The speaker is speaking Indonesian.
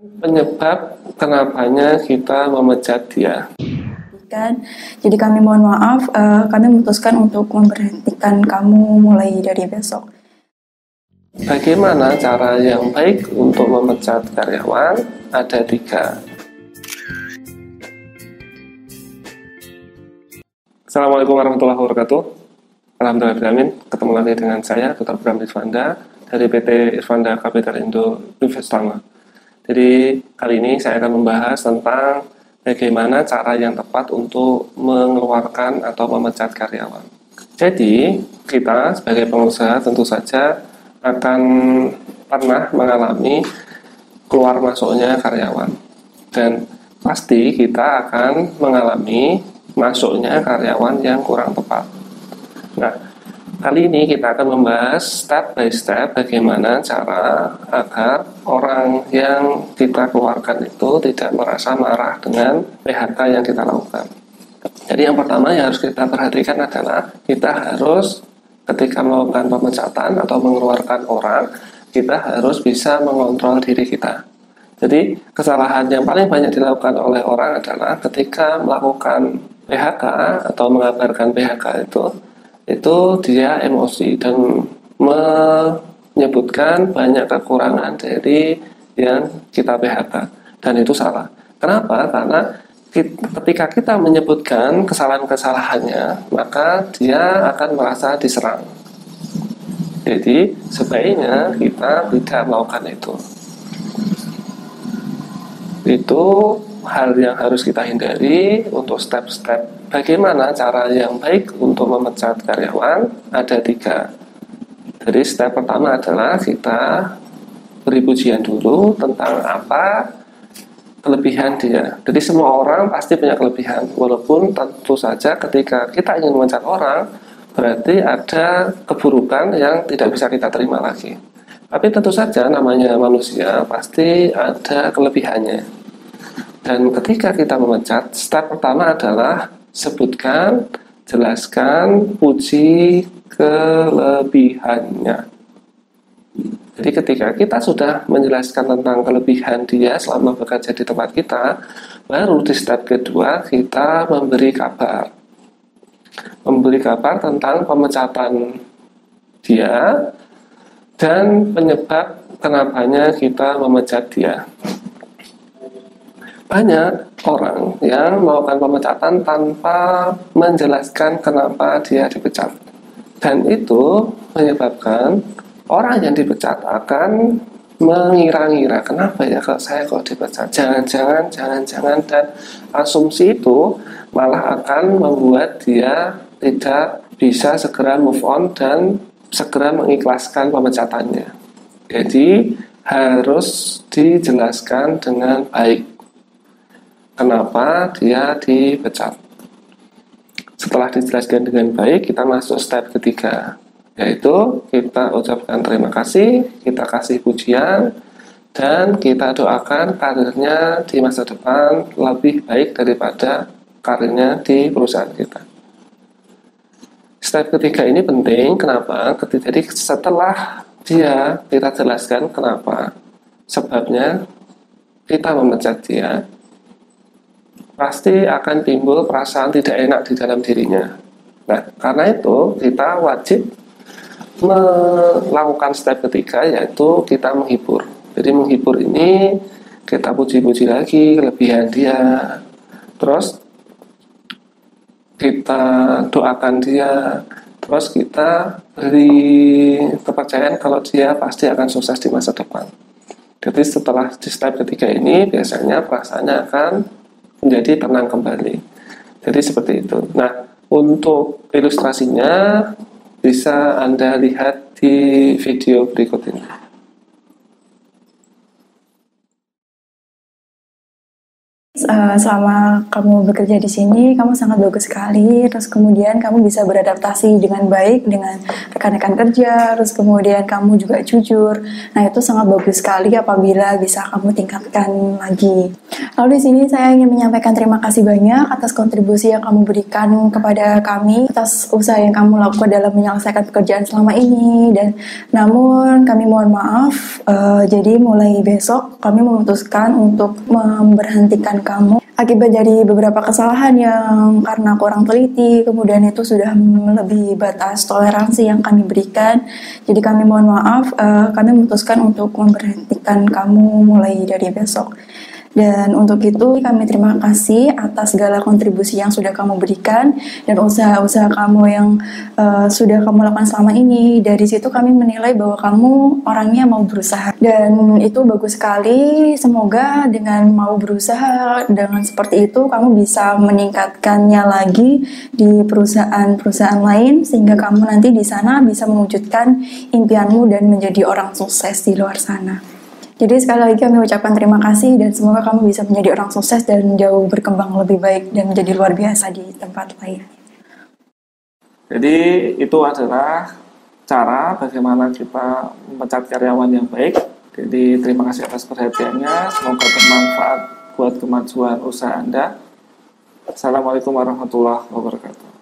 penyebab kenapanya kita memecat dia. Kan, jadi kami mohon maaf, uh, kami memutuskan untuk memberhentikan kamu mulai dari besok. Bagaimana cara yang baik untuk memecat karyawan? Ada tiga. Assalamualaikum warahmatullahi wabarakatuh. Alhamdulillah, ketemu lagi dengan saya, Dr. Bram Irfanda dari PT Irfanda Capital Indo Investama. Jadi kali ini saya akan membahas tentang bagaimana cara yang tepat untuk mengeluarkan atau memecat karyawan. Jadi kita sebagai pengusaha tentu saja akan pernah mengalami keluar masuknya karyawan dan pasti kita akan mengalami masuknya karyawan yang kurang tepat. Nah, Kali ini kita akan membahas step by step bagaimana cara agar orang yang kita keluarkan itu tidak merasa marah dengan PHK yang kita lakukan. Jadi yang pertama yang harus kita perhatikan adalah kita harus ketika melakukan pemecatan atau mengeluarkan orang, kita harus bisa mengontrol diri kita. Jadi kesalahan yang paling banyak dilakukan oleh orang adalah ketika melakukan PHK atau mengabarkan PHK itu itu dia emosi dan menyebutkan banyak kekurangan dari yang kita PHK dan itu salah. Kenapa? Karena ketika kita menyebutkan kesalahan-kesalahannya, maka dia akan merasa diserang. Jadi sebaiknya kita tidak melakukan itu. Itu hal yang harus kita hindari untuk step-step bagaimana cara yang baik untuk memecat karyawan ada tiga. Jadi step pertama adalah kita beri pujian dulu tentang apa kelebihan dia. Jadi semua orang pasti punya kelebihan, walaupun tentu saja ketika kita ingin memecat orang berarti ada keburukan yang tidak bisa kita terima lagi. Tapi tentu saja namanya manusia pasti ada kelebihannya. Dan ketika kita memecat, step pertama adalah sebutkan, jelaskan, puji kelebihannya. Jadi ketika kita sudah menjelaskan tentang kelebihan dia selama bekerja di tempat kita, baru di step kedua kita memberi kabar. Memberi kabar tentang pemecatan dia dan penyebab kenapanya kita memecat dia banyak orang yang melakukan pemecatan tanpa menjelaskan kenapa dia dipecat. Dan itu menyebabkan orang yang dipecat akan mengira-ngira kenapa ya kalau saya kok dipecat? Jangan-jangan jangan-jangan. Dan asumsi itu malah akan membuat dia tidak bisa segera move on dan segera mengikhlaskan pemecatannya. Jadi harus dijelaskan dengan baik kenapa dia dipecat. Setelah dijelaskan dengan baik, kita masuk step ketiga, yaitu kita ucapkan terima kasih, kita kasih pujian, dan kita doakan karirnya di masa depan lebih baik daripada karirnya di perusahaan kita. Step ketiga ini penting, kenapa? Jadi setelah dia kita jelaskan kenapa, sebabnya kita memecat dia, pasti akan timbul perasaan tidak enak di dalam dirinya. Nah, karena itu kita wajib melakukan step ketiga yaitu kita menghibur. Jadi menghibur ini kita puji-puji lagi kelebihan dia. Terus kita doakan dia. Terus kita beri kepercayaan kalau dia pasti akan sukses di masa depan. Jadi setelah di step ketiga ini biasanya perasaannya akan menjadi tenang kembali. Jadi seperti itu. Nah, untuk ilustrasinya bisa Anda lihat di video berikut ini. Uh, selama kamu bekerja di sini kamu sangat bagus sekali. Terus kemudian kamu bisa beradaptasi dengan baik dengan rekan-rekan kerja. Terus kemudian kamu juga jujur. Nah itu sangat bagus sekali apabila bisa kamu tingkatkan lagi. Lalu di sini saya ingin menyampaikan terima kasih banyak atas kontribusi yang kamu berikan kepada kami atas usaha yang kamu lakukan dalam menyelesaikan pekerjaan selama ini. Dan namun kami mohon maaf. Uh, jadi mulai besok kami memutuskan untuk memberhentikan kamu akibat dari beberapa kesalahan yang karena kurang teliti, kemudian itu sudah melebihi batas toleransi yang kami berikan. Jadi kami mohon maaf, uh, kami memutuskan untuk memberhentikan kamu mulai dari besok. Dan untuk itu kami terima kasih atas segala kontribusi yang sudah kamu berikan dan usaha-usaha kamu yang uh, sudah kamu lakukan selama ini. Dari situ kami menilai bahwa kamu orangnya mau berusaha dan itu bagus sekali. Semoga dengan mau berusaha dengan seperti itu kamu bisa meningkatkannya lagi di perusahaan-perusahaan lain sehingga kamu nanti di sana bisa mewujudkan impianmu dan menjadi orang sukses di luar sana. Jadi sekali lagi kami ucapkan terima kasih dan semoga kamu bisa menjadi orang sukses dan jauh berkembang lebih baik dan menjadi luar biasa di tempat lain. Jadi itu adalah cara bagaimana kita memecat karyawan yang baik. Jadi terima kasih atas perhatiannya. Semoga bermanfaat buat kemajuan usaha Anda. Assalamualaikum warahmatullahi wabarakatuh.